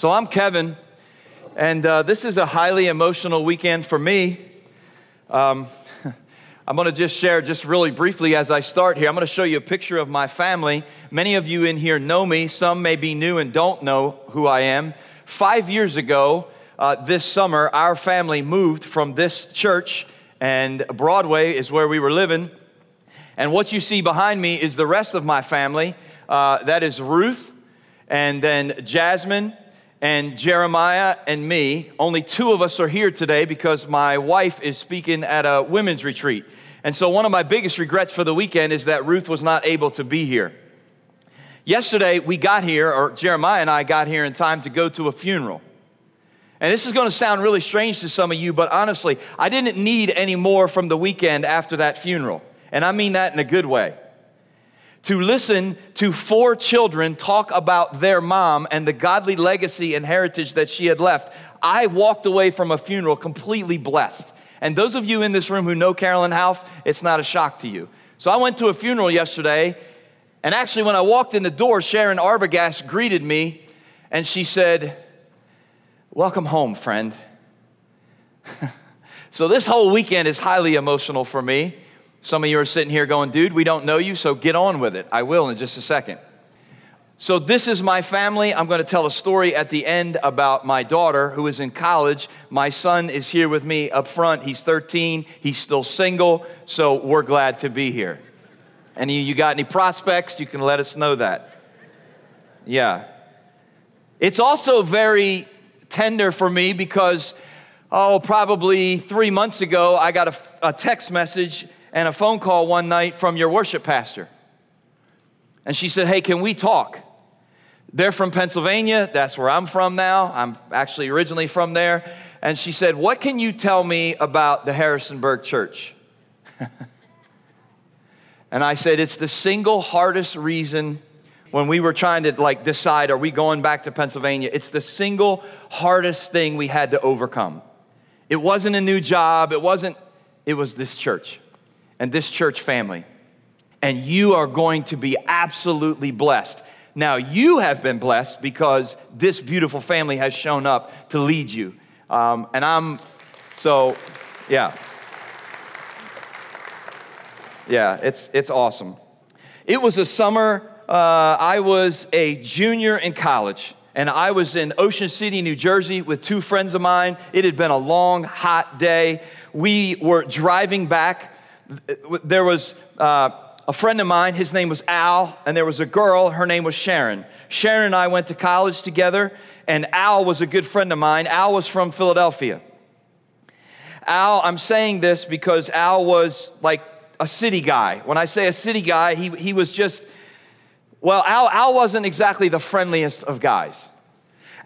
So I'm Kevin, and uh, this is a highly emotional weekend for me. Um, I'm going to just share, just really briefly as I start here, I'm going to show you a picture of my family. Many of you in here know me, some may be new and don't know who I am. Five years ago, uh, this summer, our family moved from this church, and Broadway is where we were living. And what you see behind me is the rest of my family. Uh, that is Ruth, and then Jasmine, and Jeremiah and me. Only two of us are here today because my wife is speaking at a women's retreat. And so, one of my biggest regrets for the weekend is that Ruth was not able to be here. Yesterday, we got here, or Jeremiah and I got here in time to go to a funeral. And this is going to sound really strange to some of you, but honestly, I didn't need any more from the weekend after that funeral. And I mean that in a good way to listen to four children talk about their mom and the godly legacy and heritage that she had left, I walked away from a funeral completely blessed. And those of you in this room who know Carolyn Houff, it's not a shock to you. So I went to a funeral yesterday, and actually, when I walked in the door, Sharon Arbogast greeted me, and she said, Welcome home, friend. so this whole weekend is highly emotional for me. Some of you are sitting here going, dude, we don't know you, so get on with it. I will in just a second. So, this is my family. I'm going to tell a story at the end about my daughter who is in college. My son is here with me up front. He's 13, he's still single, so we're glad to be here. Any of you got any prospects? You can let us know that. Yeah. It's also very tender for me because, oh, probably three months ago, I got a, a text message and a phone call one night from your worship pastor. And she said, Hey, can we talk? They're from Pennsylvania. That's where I'm from now. I'm actually originally from there. And she said, What can you tell me about the Harrisonburg church? and I said, It's the single hardest reason when we were trying to like decide, are we going back to Pennsylvania? It's the single hardest thing we had to overcome. It wasn't a new job, it wasn't, it was this church and this church family. And you are going to be absolutely blessed. Now, you have been blessed because this beautiful family has shown up to lead you. Um, and I'm, so, yeah. Yeah, it's, it's awesome. It was a summer, uh, I was a junior in college, and I was in Ocean City, New Jersey with two friends of mine. It had been a long, hot day. We were driving back there was uh, a friend of mine, his name was Al, and there was a girl, her name was Sharon. Sharon and I went to college together, and Al was a good friend of mine. Al was from Philadelphia. Al, I'm saying this because Al was like a city guy. When I say a city guy, he, he was just, well, Al, Al wasn't exactly the friendliest of guys.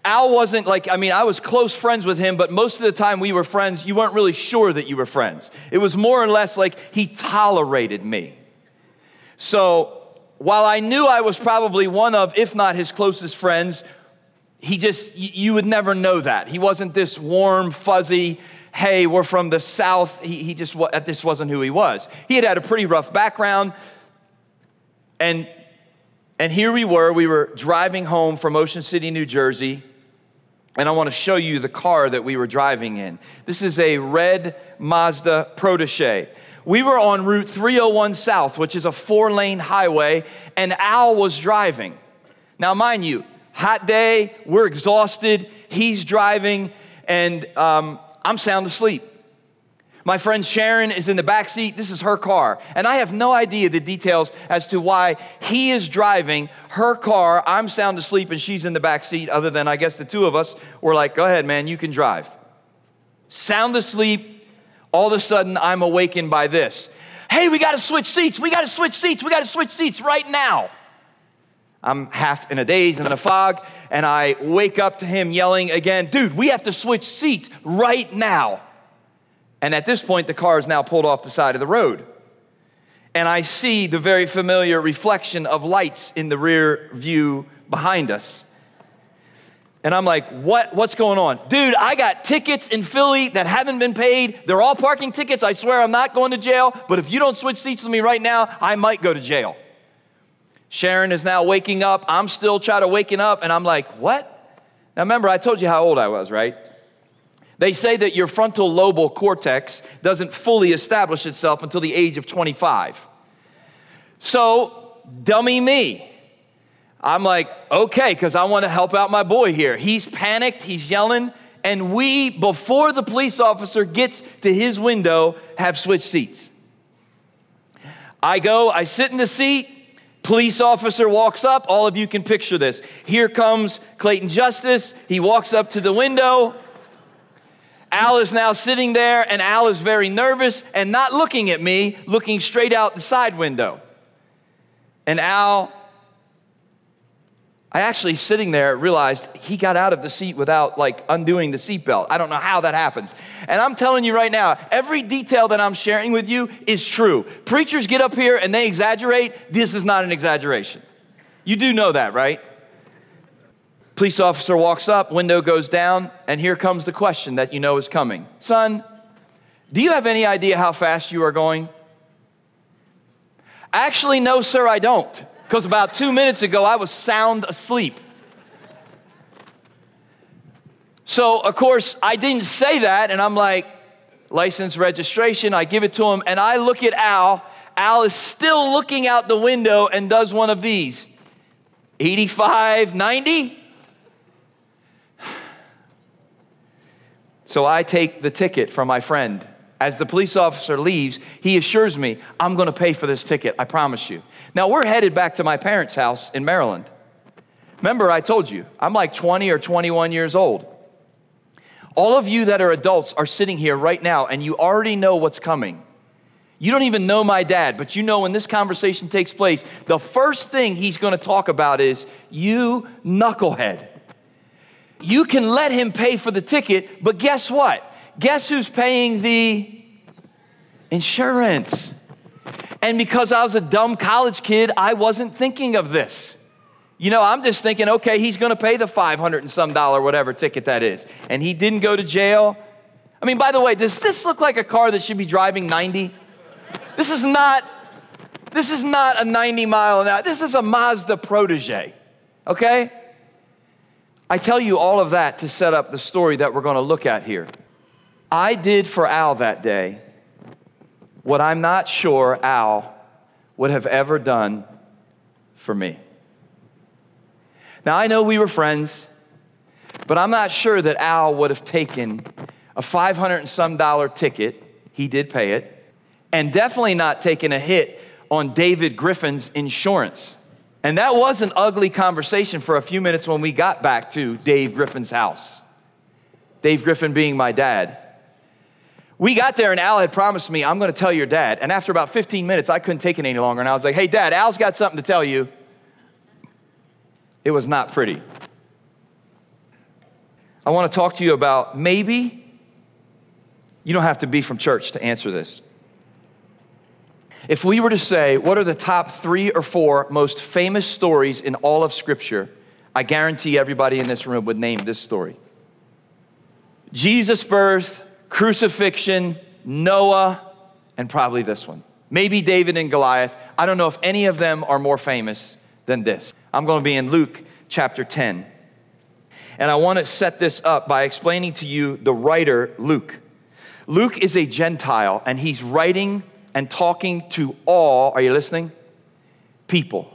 Al wasn't like, I mean, I was close friends with him, but most of the time we were friends, you weren't really sure that you were friends. It was more or less like he tolerated me. So while I knew I was probably one of, if not his closest friends, he just, you would never know that. He wasn't this warm, fuzzy, hey, we're from the South. He, he just, this wasn't who he was. He had had a pretty rough background. And, and here we were, we were driving home from Ocean City, New Jersey and I want to show you the car that we were driving in. This is a red Mazda Protege. We were on Route 301 South, which is a four lane highway, and Al was driving. Now, mind you, hot day, we're exhausted, he's driving, and um, I'm sound asleep. My friend Sharon is in the back seat. This is her car. And I have no idea the details as to why he is driving her car. I'm sound asleep and she's in the back seat, other than I guess the two of us were like, go ahead, man, you can drive. Sound asleep. All of a sudden, I'm awakened by this. Hey, we got to switch seats. We got to switch seats. We got to switch seats right now. I'm half in a daze and in a fog, and I wake up to him yelling again, dude, we have to switch seats right now. And at this point, the car is now pulled off the side of the road. And I see the very familiar reflection of lights in the rear view behind us. And I'm like, what, what's going on? Dude, I got tickets in Philly that haven't been paid. They're all parking tickets. I swear I'm not going to jail. But if you don't switch seats with me right now, I might go to jail. Sharon is now waking up. I'm still trying to waking up. And I'm like, what? Now remember, I told you how old I was, right? They say that your frontal lobal cortex doesn't fully establish itself until the age of 25. So, dummy me. I'm like, okay, because I want to help out my boy here. He's panicked, he's yelling, and we, before the police officer gets to his window, have switched seats. I go, I sit in the seat, police officer walks up. All of you can picture this. Here comes Clayton Justice. He walks up to the window. Al is now sitting there, and Al is very nervous and not looking at me, looking straight out the side window. And Al, I actually sitting there realized he got out of the seat without like undoing the seatbelt. I don't know how that happens. And I'm telling you right now, every detail that I'm sharing with you is true. Preachers get up here and they exaggerate. This is not an exaggeration. You do know that, right? Police officer walks up, window goes down, and here comes the question that you know is coming. Son, do you have any idea how fast you are going? Actually, no, sir, I don't. Because about two minutes ago, I was sound asleep. So, of course, I didn't say that, and I'm like, license registration, I give it to him, and I look at Al. Al is still looking out the window and does one of these 85, 90? So I take the ticket from my friend. As the police officer leaves, he assures me, I'm going to pay for this ticket, I promise you. Now we're headed back to my parents' house in Maryland. Remember, I told you, I'm like 20 or 21 years old. All of you that are adults are sitting here right now and you already know what's coming. You don't even know my dad, but you know when this conversation takes place, the first thing he's going to talk about is, You knucklehead. You can let him pay for the ticket, but guess what? Guess who's paying the insurance? And because I was a dumb college kid, I wasn't thinking of this. You know, I'm just thinking, okay, he's gonna pay the 500 and some dollar, whatever ticket that is. And he didn't go to jail. I mean, by the way, does this look like a car that should be driving 90? This is not, this is not a 90 mile an hour. This is a Mazda Protege, okay? I tell you all of that to set up the story that we're going to look at here. I did for Al that day what I'm not sure Al would have ever done for me. Now, I know we were friends, but I'm not sure that Al would have taken a 500 and some dollar ticket, he did pay it, and definitely not taken a hit on David Griffin's insurance. And that was an ugly conversation for a few minutes when we got back to Dave Griffin's house. Dave Griffin being my dad. We got there and Al had promised me, I'm going to tell your dad. And after about 15 minutes, I couldn't take it any longer. And I was like, hey, dad, Al's got something to tell you. It was not pretty. I want to talk to you about maybe you don't have to be from church to answer this. If we were to say, what are the top three or four most famous stories in all of Scripture, I guarantee everybody in this room would name this story Jesus' birth, crucifixion, Noah, and probably this one. Maybe David and Goliath. I don't know if any of them are more famous than this. I'm going to be in Luke chapter 10. And I want to set this up by explaining to you the writer, Luke. Luke is a Gentile, and he's writing and talking to all, are you listening? People.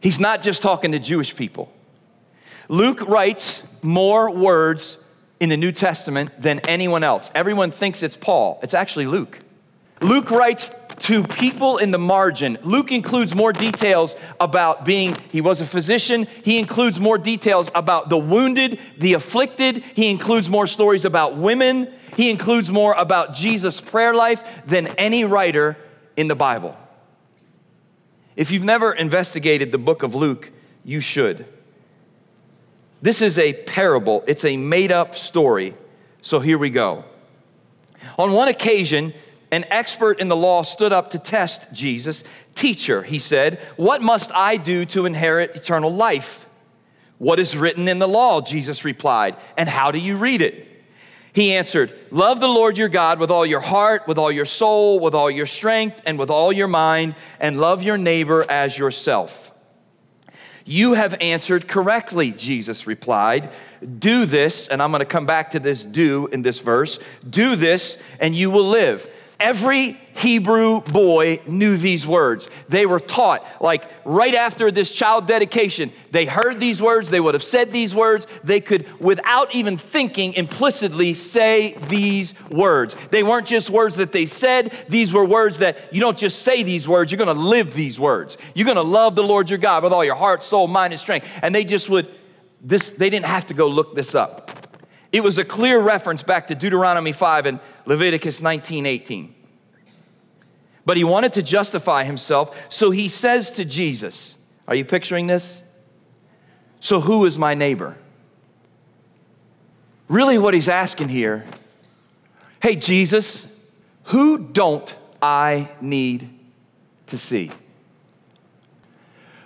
He's not just talking to Jewish people. Luke writes more words in the New Testament than anyone else. Everyone thinks it's Paul, it's actually Luke. Luke writes to people in the margin. Luke includes more details about being, he was a physician. He includes more details about the wounded, the afflicted. He includes more stories about women. He includes more about Jesus' prayer life than any writer in the Bible. If you've never investigated the book of Luke, you should. This is a parable, it's a made up story. So here we go. On one occasion, an expert in the law stood up to test Jesus. Teacher, he said, what must I do to inherit eternal life? What is written in the law? Jesus replied, and how do you read it? He answered, Love the Lord your God with all your heart, with all your soul, with all your strength, and with all your mind, and love your neighbor as yourself. You have answered correctly, Jesus replied. Do this, and I'm going to come back to this do in this verse. Do this, and you will live. Every Hebrew boy knew these words. They were taught, like right after this child dedication, they heard these words, they would have said these words. They could, without even thinking, implicitly say these words. They weren't just words that they said, these were words that you don't just say these words, you're gonna live these words. You're gonna love the Lord your God with all your heart, soul, mind, and strength. And they just would, this, they didn't have to go look this up. It was a clear reference back to Deuteronomy 5 and Leviticus 19 18. But he wanted to justify himself, so he says to Jesus, Are you picturing this? So, who is my neighbor? Really, what he's asking here hey, Jesus, who don't I need to see?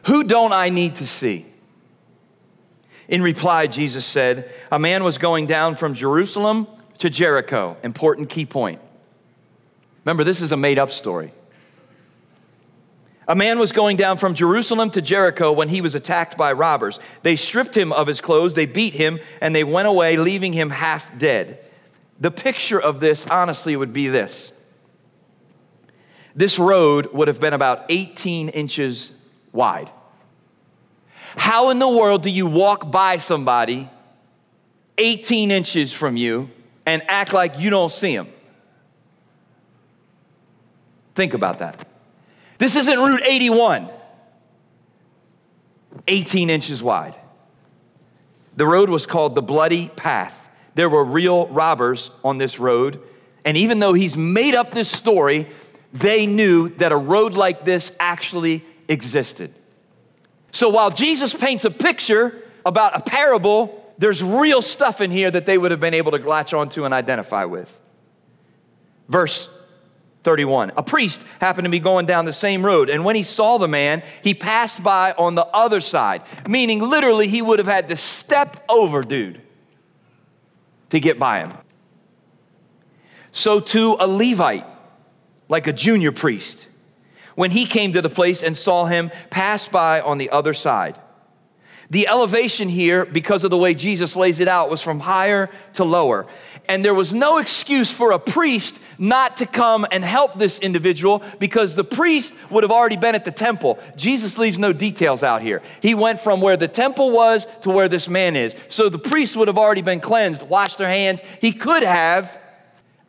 Who don't I need to see? In reply, Jesus said, A man was going down from Jerusalem to Jericho. Important key point. Remember, this is a made up story. A man was going down from Jerusalem to Jericho when he was attacked by robbers. They stripped him of his clothes, they beat him, and they went away, leaving him half dead. The picture of this, honestly, would be this this road would have been about 18 inches wide. How in the world do you walk by somebody 18 inches from you and act like you don't see them? Think about that. This isn't Route 81, 18 inches wide. The road was called the Bloody Path. There were real robbers on this road. And even though he's made up this story, they knew that a road like this actually existed. So while Jesus paints a picture about a parable, there's real stuff in here that they would have been able to latch onto and identify with. Verse 31. A priest happened to be going down the same road, and when he saw the man, he passed by on the other side, meaning literally he would have had to step over dude to get by him. So, to a Levite, like a junior priest, when he came to the place and saw him, pass by on the other side. The elevation here, because of the way Jesus lays it out, was from higher to lower. And there was no excuse for a priest not to come and help this individual because the priest would have already been at the temple. Jesus leaves no details out here. He went from where the temple was to where this man is. So the priest would have already been cleansed, washed their hands. He could have,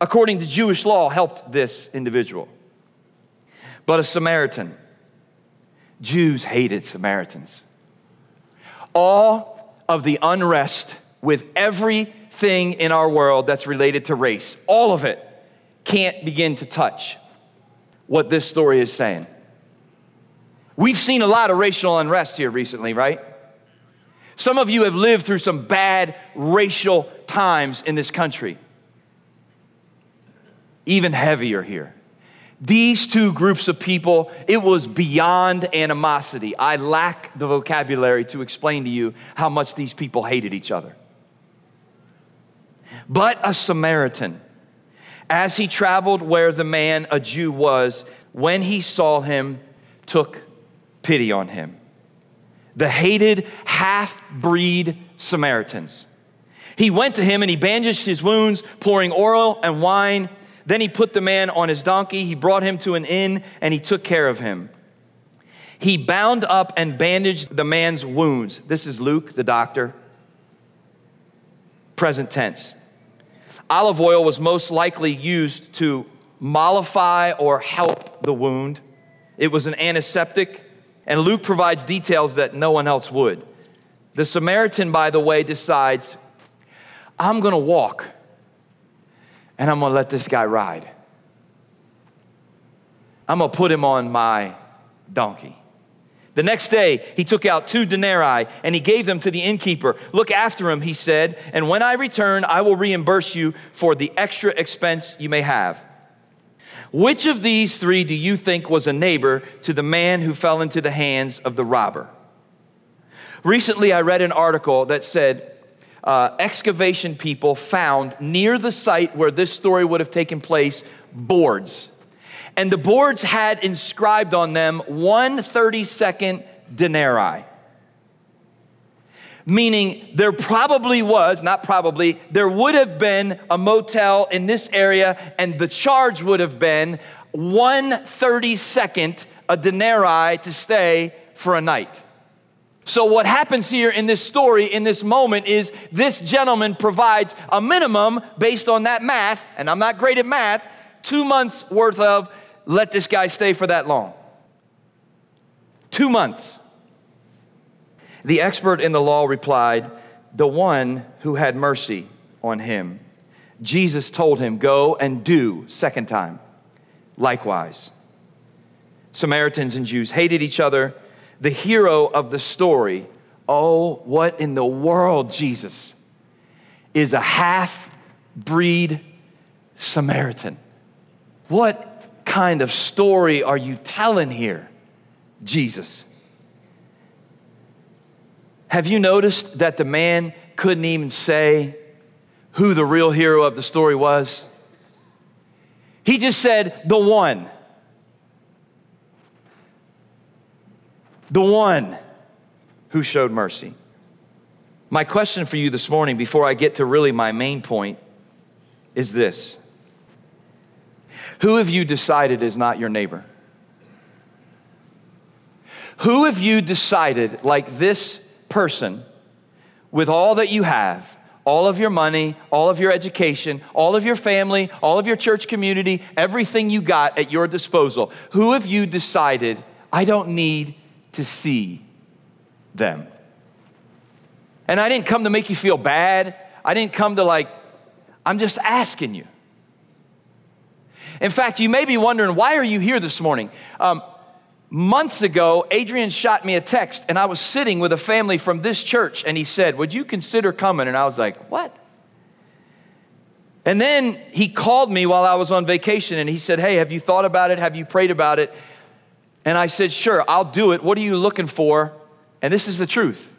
according to Jewish law, helped this individual. But a Samaritan, Jews hated Samaritans all of the unrest with everything in our world that's related to race, all of it can't begin to touch what this story is saying. We've seen a lot of racial unrest here recently, right? Some of you have lived through some bad racial times in this country. Even heavier here. These two groups of people, it was beyond animosity. I lack the vocabulary to explain to you how much these people hated each other. But a Samaritan, as he traveled where the man, a Jew, was, when he saw him, took pity on him. The hated half breed Samaritans. He went to him and he bandaged his wounds, pouring oil and wine then he put the man on his donkey, he brought him to an inn, and he took care of him. He bound up and bandaged the man's wounds. This is Luke, the doctor. Present tense. Olive oil was most likely used to mollify or help the wound. It was an antiseptic, and Luke provides details that no one else would. The Samaritan, by the way, decides, I'm gonna walk and I'm gonna let this guy ride. I'm gonna put him on my donkey. The next day, he took out two denarii and he gave them to the innkeeper. Look after him, he said, and when I return, I will reimburse you for the extra expense you may have. Which of these three do you think was a neighbor to the man who fell into the hands of the robber? Recently, I read an article that said uh, excavation people found near the site where this story would have taken place boards and the boards had inscribed on them one 30 second denarii. Meaning, there probably was, not probably, there would have been a motel in this area, and the charge would have been one 30 second, a denarii to stay for a night. So, what happens here in this story, in this moment, is this gentleman provides a minimum based on that math, and I'm not great at math, two months worth of let this guy stay for that long? Two months. The expert in the law replied, The one who had mercy on him. Jesus told him, Go and do, second time, likewise. Samaritans and Jews hated each other. The hero of the story, oh, what in the world, Jesus, is a half breed Samaritan. What kind of story are you telling here, Jesus? Have you noticed that the man couldn't even say who the real hero of the story was? He just said, the one. The one who showed mercy. My question for you this morning, before I get to really my main point, is this who have you decided is not your neighbor? Who have you decided, like this person, with all that you have, all of your money, all of your education, all of your family, all of your church community, everything you got at your disposal, who have you decided, I don't need to see them? And I didn't come to make you feel bad. I didn't come to like, I'm just asking you. In fact, you may be wondering, why are you here this morning? Um, months ago, Adrian shot me a text, and I was sitting with a family from this church, and he said, Would you consider coming? And I was like, What? And then he called me while I was on vacation, and he said, Hey, have you thought about it? Have you prayed about it? And I said, Sure, I'll do it. What are you looking for? And this is the truth.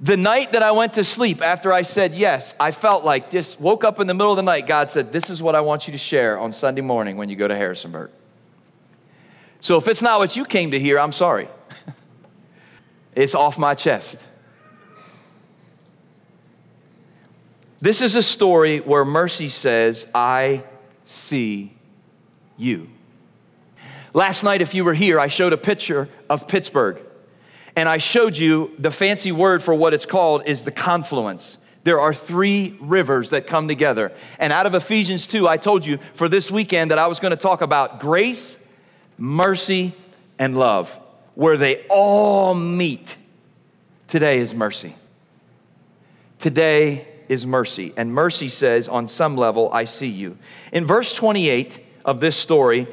The night that I went to sleep after I said yes, I felt like just woke up in the middle of the night. God said, This is what I want you to share on Sunday morning when you go to Harrisonburg. So if it's not what you came to hear, I'm sorry. it's off my chest. This is a story where mercy says, I see you. Last night, if you were here, I showed a picture of Pittsburgh. And I showed you the fancy word for what it's called is the confluence. There are three rivers that come together. And out of Ephesians 2, I told you for this weekend that I was going to talk about grace, mercy, and love, where they all meet. Today is mercy. Today is mercy. And mercy says, on some level, I see you. In verse 28 of this story,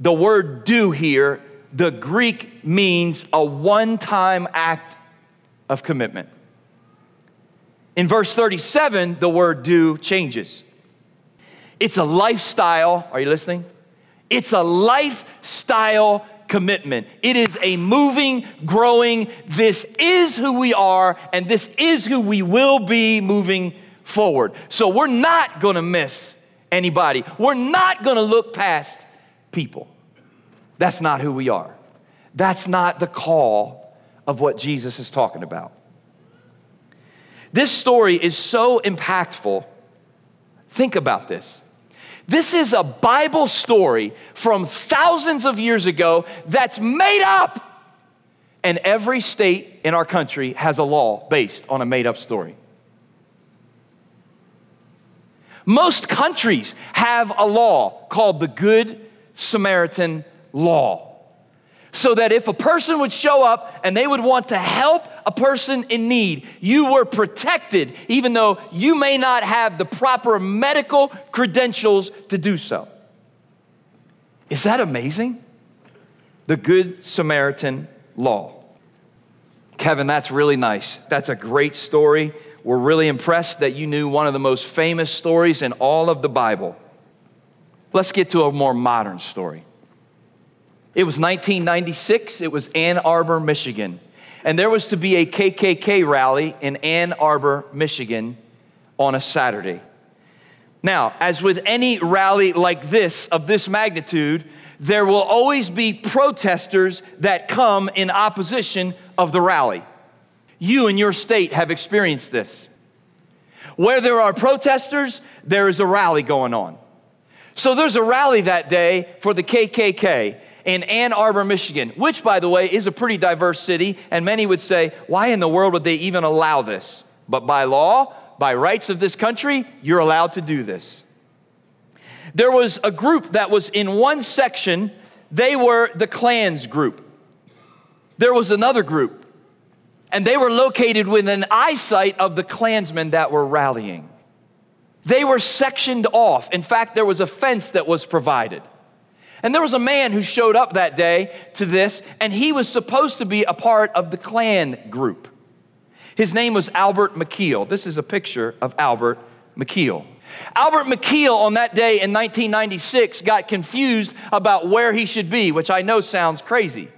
the word do here the Greek means a one time act of commitment. In verse 37, the word do changes. It's a lifestyle. Are you listening? It's a lifestyle commitment. It is a moving, growing, this is who we are, and this is who we will be moving forward. So we're not gonna miss anybody. We're not gonna look past people. That's not who we are. That's not the call of what Jesus is talking about. This story is so impactful. Think about this. This is a Bible story from thousands of years ago that's made up. And every state in our country has a law based on a made up story. Most countries have a law called the Good Samaritan Law. So that if a person would show up and they would want to help a person in need, you were protected, even though you may not have the proper medical credentials to do so. Is that amazing? The Good Samaritan Law. Kevin, that's really nice. That's a great story. We're really impressed that you knew one of the most famous stories in all of the Bible. Let's get to a more modern story. It was 1996, it was Ann Arbor, Michigan. And there was to be a KKK rally in Ann Arbor, Michigan on a Saturday. Now, as with any rally like this, of this magnitude, there will always be protesters that come in opposition of the rally. You and your state have experienced this. Where there are protesters, there is a rally going on. So there's a rally that day for the KKK in Ann Arbor, Michigan, which, by the way, is a pretty diverse city. And many would say, why in the world would they even allow this? But by law, by rights of this country, you're allowed to do this. There was a group that was in one section, they were the Klans group. There was another group, and they were located within eyesight of the Klansmen that were rallying. They were sectioned off. In fact, there was a fence that was provided. And there was a man who showed up that day to this, and he was supposed to be a part of the Klan group. His name was Albert McKeel. This is a picture of Albert McKeel. Albert McKeel on that day in 1996 got confused about where he should be, which I know sounds crazy.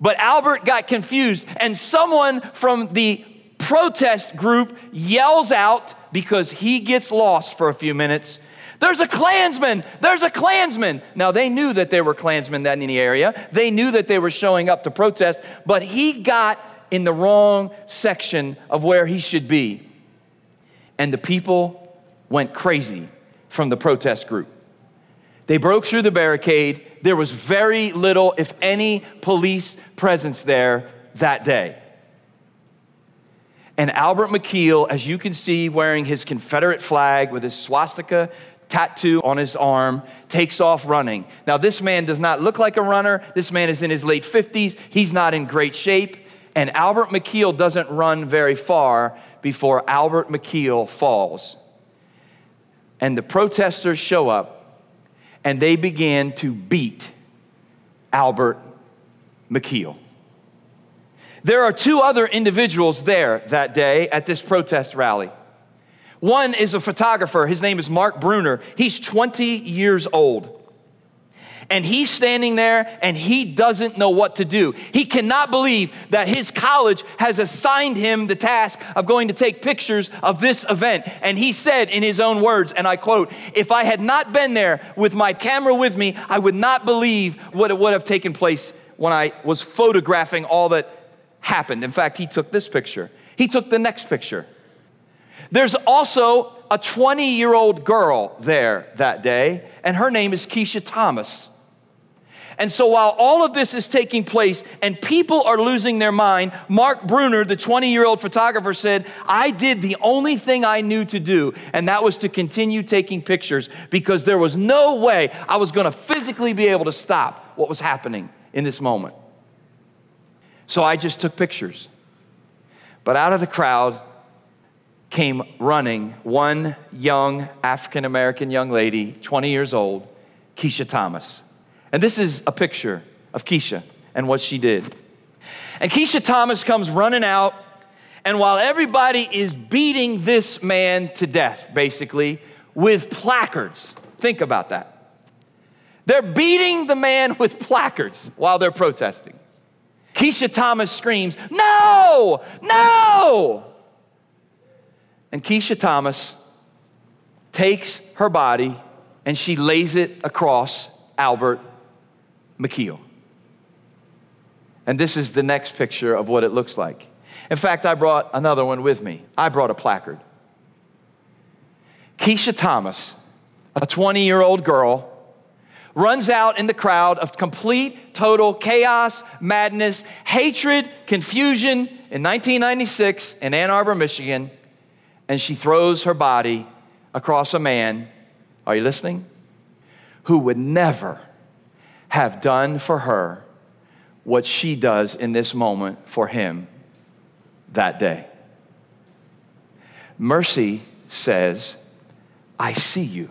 But Albert got confused, and someone from the protest group yells out because he gets lost for a few minutes. There's a Klansman! There's a Klansman! Now, they knew that there were Klansmen in the area. They knew that they were showing up to protest, but he got in the wrong section of where he should be. And the people went crazy from the protest group. They broke through the barricade. There was very little, if any, police presence there that day. And Albert McKeel, as you can see, wearing his Confederate flag with his swastika tattoo on his arm, takes off running. Now, this man does not look like a runner. This man is in his late 50s. He's not in great shape. And Albert McKeel doesn't run very far before Albert McKeel falls and the protesters show up and they began to beat Albert McKeel. There are two other individuals there that day at this protest rally. One is a photographer. His name is Mark Brunner. He's 20 years old and he's standing there and he doesn't know what to do. He cannot believe that his college has assigned him the task of going to take pictures of this event. And he said in his own words, and I quote, If I had not been there with my camera with me, I would not believe what would have taken place when I was photographing all that happened. In fact, he took this picture, he took the next picture. There's also a 20 year old girl there that day, and her name is Keshia Thomas. And so while all of this is taking place and people are losing their mind, Mark Brunner, the 20 year old photographer, said, I did the only thing I knew to do, and that was to continue taking pictures because there was no way I was going to physically be able to stop what was happening in this moment. So I just took pictures. But out of the crowd came running one young African American young lady, 20 years old, Keshia Thomas. And this is a picture of Keshia and what she did. And Keshia Thomas comes running out, and while everybody is beating this man to death, basically, with placards, think about that. They're beating the man with placards while they're protesting. Keshia Thomas screams, No, no! And Keshia Thomas takes her body and she lays it across Albert McKeel. And this is the next picture of what it looks like. In fact, I brought another one with me. I brought a placard. Keshia Thomas, a 20 year old girl, runs out in the crowd of complete, total chaos, madness, hatred, confusion in 1996 in Ann Arbor, Michigan, and she throws her body across a man, are you listening? Who would never have done for her what she does in this moment for him that day. Mercy says, I see you.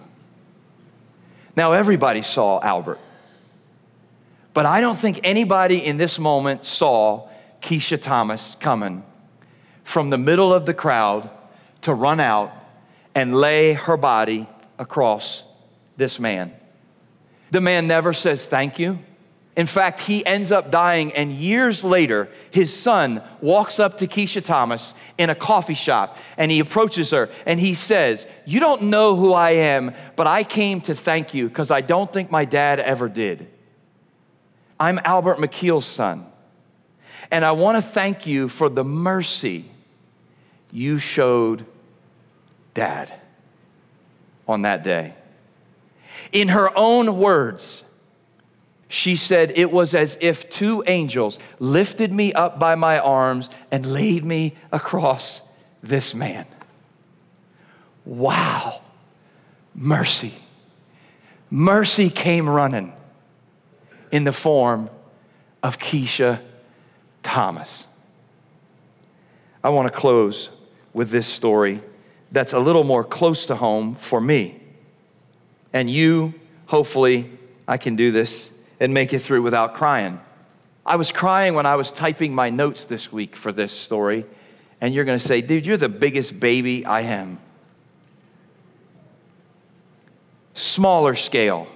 Now, everybody saw Albert, but I don't think anybody in this moment saw Keshia Thomas coming from the middle of the crowd to run out and lay her body across this man. The man never says thank you. In fact, he ends up dying, and years later, his son walks up to Keshia Thomas in a coffee shop and he approaches her and he says, You don't know who I am, but I came to thank you because I don't think my dad ever did. I'm Albert McKeel's son, and I want to thank you for the mercy you showed dad on that day. In her own words, she said, It was as if two angels lifted me up by my arms and laid me across this man. Wow, mercy. Mercy came running in the form of Keshia Thomas. I want to close with this story that's a little more close to home for me. And you, hopefully, I can do this and make it through without crying. I was crying when I was typing my notes this week for this story, and you're to say, dude, you're the biggest baby I am. Smaller scale.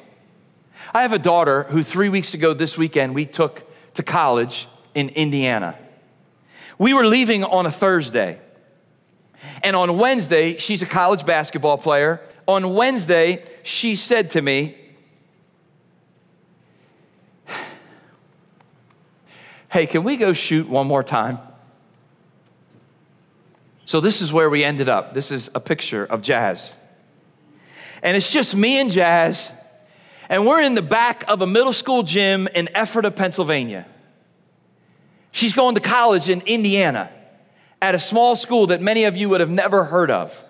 I have a daughter who three weeks ago this weekend we took to college in Indiana. We were leaving on a Thursday. And on Wednesday, she's a college basketball player. On Wednesday, she said to me, Hey, can we go shoot one more time? So, this is where we ended up. This is a picture of Jazz. And it's just me and Jazz, and we're in the back of a middle school gym in Ephrata, Pennsylvania. She's going to college in Indiana at a small school that many of you would have never heard of.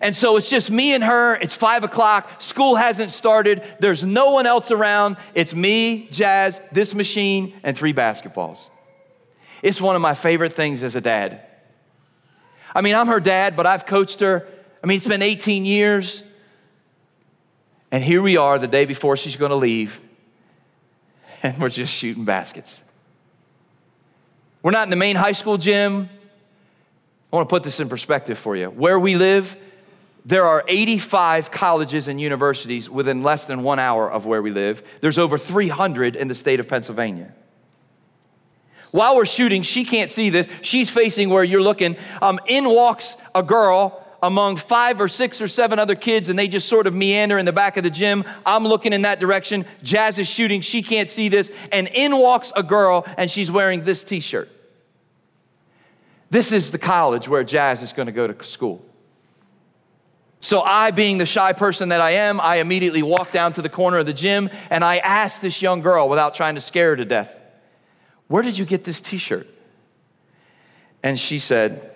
And so it's just me and her. It's five o'clock. School hasn't started. There's no one else around. It's me, Jazz, this machine, and three basketballs. It's one of my favorite things as a dad. I mean, I'm her dad, but I've coached her. I mean, it's been 18 years. And here we are the day before she's going to leave, and we're just shooting baskets. We're not in the main high school gym. I want to put this in perspective for you. Where we live, there are 85 colleges and universities within less than one hour of where we live. There's over 300 in the state of Pennsylvania. While we're shooting, she can't see this. She's facing where you're looking. Um, in walks a girl among five or six or seven other kids, and they just sort of meander in the back of the gym. I'm looking in that direction. Jazz is shooting. She can't see this. And in walks a girl, and she's wearing this t shirt. This is the college where Jazz is going to go to school. So, I, being the shy person that I am, I immediately walk down to the corner of the gym and I ask this young girl, without trying to scare her to death, Where did you get this t shirt? And she said,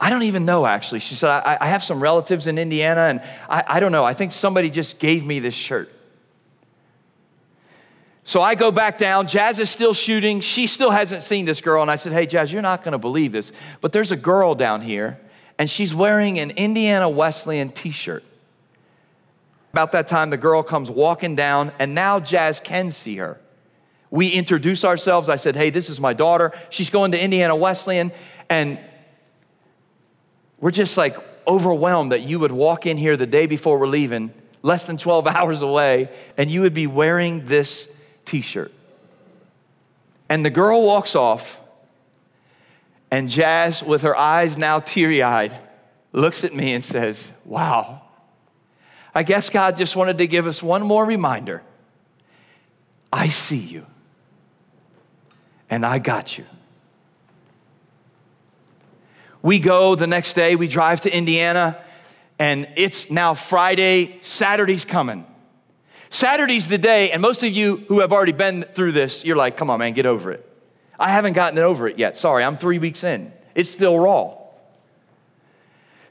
I don't even know, actually. She said, I, I have some relatives in Indiana, and I, I don't know. I think somebody just gave me this shirt. So I go back down. Jazz is still shooting. She still hasn't seen this girl. And I said, Hey, Jazz, you're not going to believe this, but there's a girl down here, and she's wearing an Indiana Wesleyan t shirt. About that time, the girl comes walking down, and now Jazz can see her. We introduce ourselves. I said, Hey, this is my daughter. She's going to Indiana Wesleyan. And we're just like overwhelmed that you would walk in here the day before we're leaving, less than 12 hours away, and you would be wearing this t shirt. And the girl walks off, and Jazz, with her eyes now teary eyed, looks at me and says, Wow, I guess God just wanted to give us one more reminder. I see you, and I got you. We go the next day, we drive to Indiana, And it's now Friday, Saturday's coming. Saturday's the day, and most of you who have already been through this, you're like, come on, man, get over it. I haven't gotten over it yet. Sorry, I'm three weeks in. It's still raw.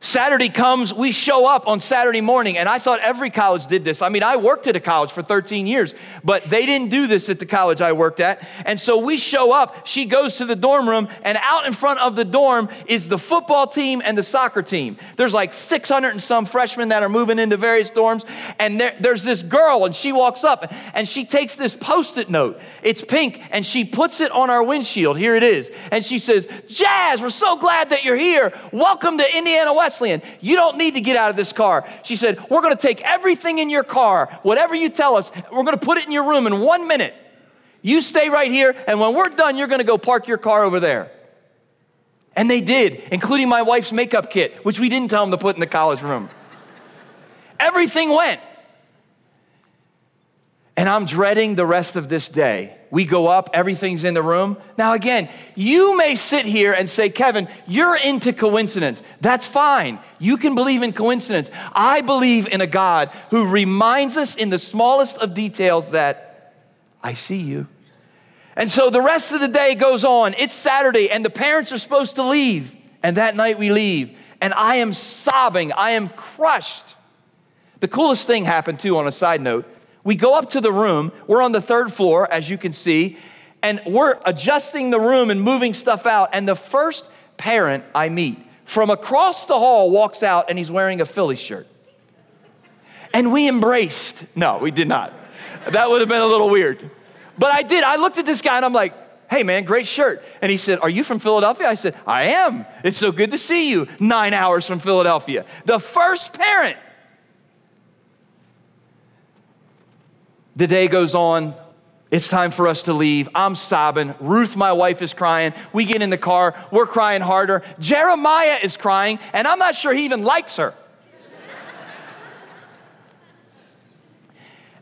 Saturday comes, we show up on Saturday morning, and I thought every college did this. I mean, I worked at a college for 13 years, but they didn't do this at the college I worked at. And so we show up, she goes to the dorm room, and out in front of the dorm is the football team and the soccer team. There's like 600 and some freshmen that are moving into various dorms, and there, there's this girl, and she walks up, and she takes this post it note. It's pink, and she puts it on our windshield. Here it is. And she says, Jazz, we're so glad that you're here. Welcome to Indiana West. Wesleyan, you don't need to get out of this car. She said, We're going to take everything in your car, whatever you tell us, we're going to put it in your room in one minute. You stay right here, and when we're done, you're going to go park your car over there. And they did, including my wife's makeup kit, which we didn't tell them to put in the college room. Everything went. And I'm dreading the rest of this day. We go up, everything's in the room. Now, again, you may sit here and say, Kevin, you're into coincidence. That's fine. You can believe in coincidence. I believe in a God who reminds us in the smallest of details that I see you. And so the rest of the day goes on. It's Saturday, and the parents are supposed to leave. And that night we leave. And I am sobbing, I am crushed. The coolest thing happened, too, on a side note we go up to the room. We're on the third floor, as you can see, and we're adjusting the room and moving stuff out. And the first parent I meet from across the hall walks out and he's wearing a Philly shirt. And we embraced. No, we did not. That would have been a little weird. But I did. I looked at this guy and I'm like, hey man, great shirt. And he said, Are you from Philadelphia? I said, I am. It's so good to see you. Nine hours from Philadelphia. The first parent The day goes on. It's time for us to leave. I'm sobbing. Ruth, my wife, is crying. We get in the car. We're crying harder. Jeremiah is crying, and I'm not sure he even likes her.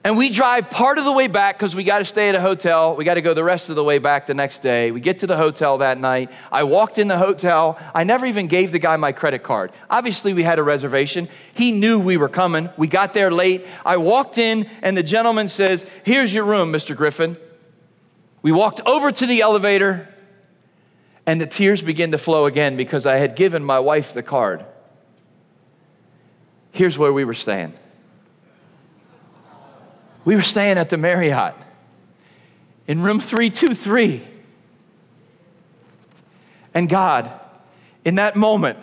And we drive part of the way back because we got to stay at a hotel. We got to go the rest of the way back the next day. We get to the hotel that night. I walked in the hotel. I never even gave the guy my credit card. Obviously, we had a reservation. He knew we were coming. We got there late. I walked in, and the gentleman says, Here's your room, Mr. Griffin. We walked over to the elevator, and the tears began to flow again because I had given my wife the card. Here's where we were staying. We were staying at the Marriott in room 323. And God, in that moment,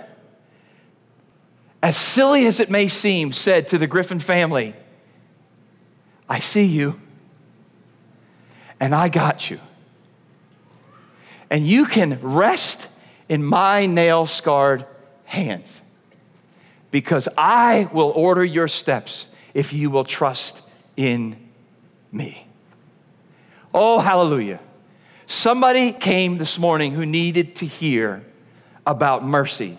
as silly as it may seem, said to the Griffin family, I see you, and I got you. And you can rest in my nail scarred hands because I will order your steps if you will trust in me. Oh, hallelujah. Somebody came this morning who needed to hear about mercy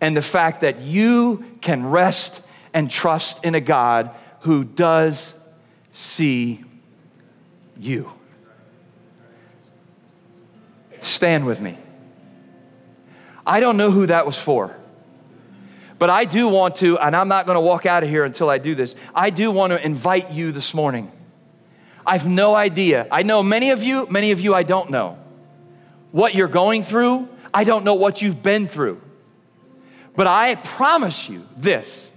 and the fact that you can rest and trust in a God who does see you. Stand with me. I don't know who that was for. But I do want to, and I'm not going to walk out of here until I do this. I do want to invite you this morning. I've no idea. I know many of you, many of you I don't know. What you're going through, I don't know what you've been through. But I promise you this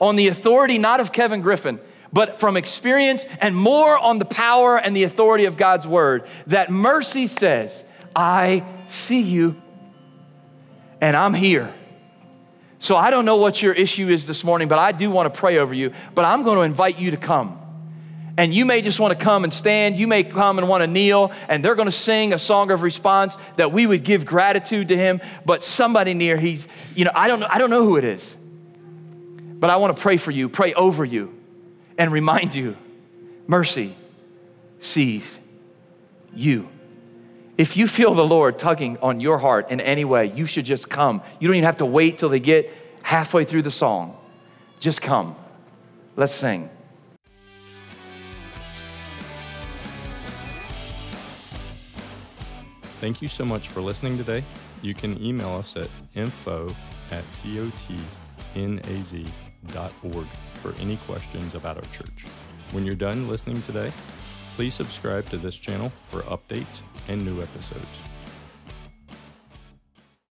on the authority not of Kevin Griffin, but from experience and more on the power and the authority of God's word, that mercy says, I see you and I'm here. So I don't know what your issue is this morning, but I do want to pray over you. But I'm going to invite you to come. And you may just want to come and stand. You may come and want to kneel, and they're going to sing a song of response that we would give gratitude to him. But somebody near, he's, you know, I don't know, I don't know who it is. But I want to pray for you, pray over you, and remind you mercy sees you. If you feel the Lord tugging on your heart in any way, you should just come. You don't even have to wait till they get halfway through the song. Just come. Let's sing. Thank you so much for listening today. You can email us at info at cotnaz.org for any questions about our church. When you're done listening today, please subscribe to this channel for updates and new episodes.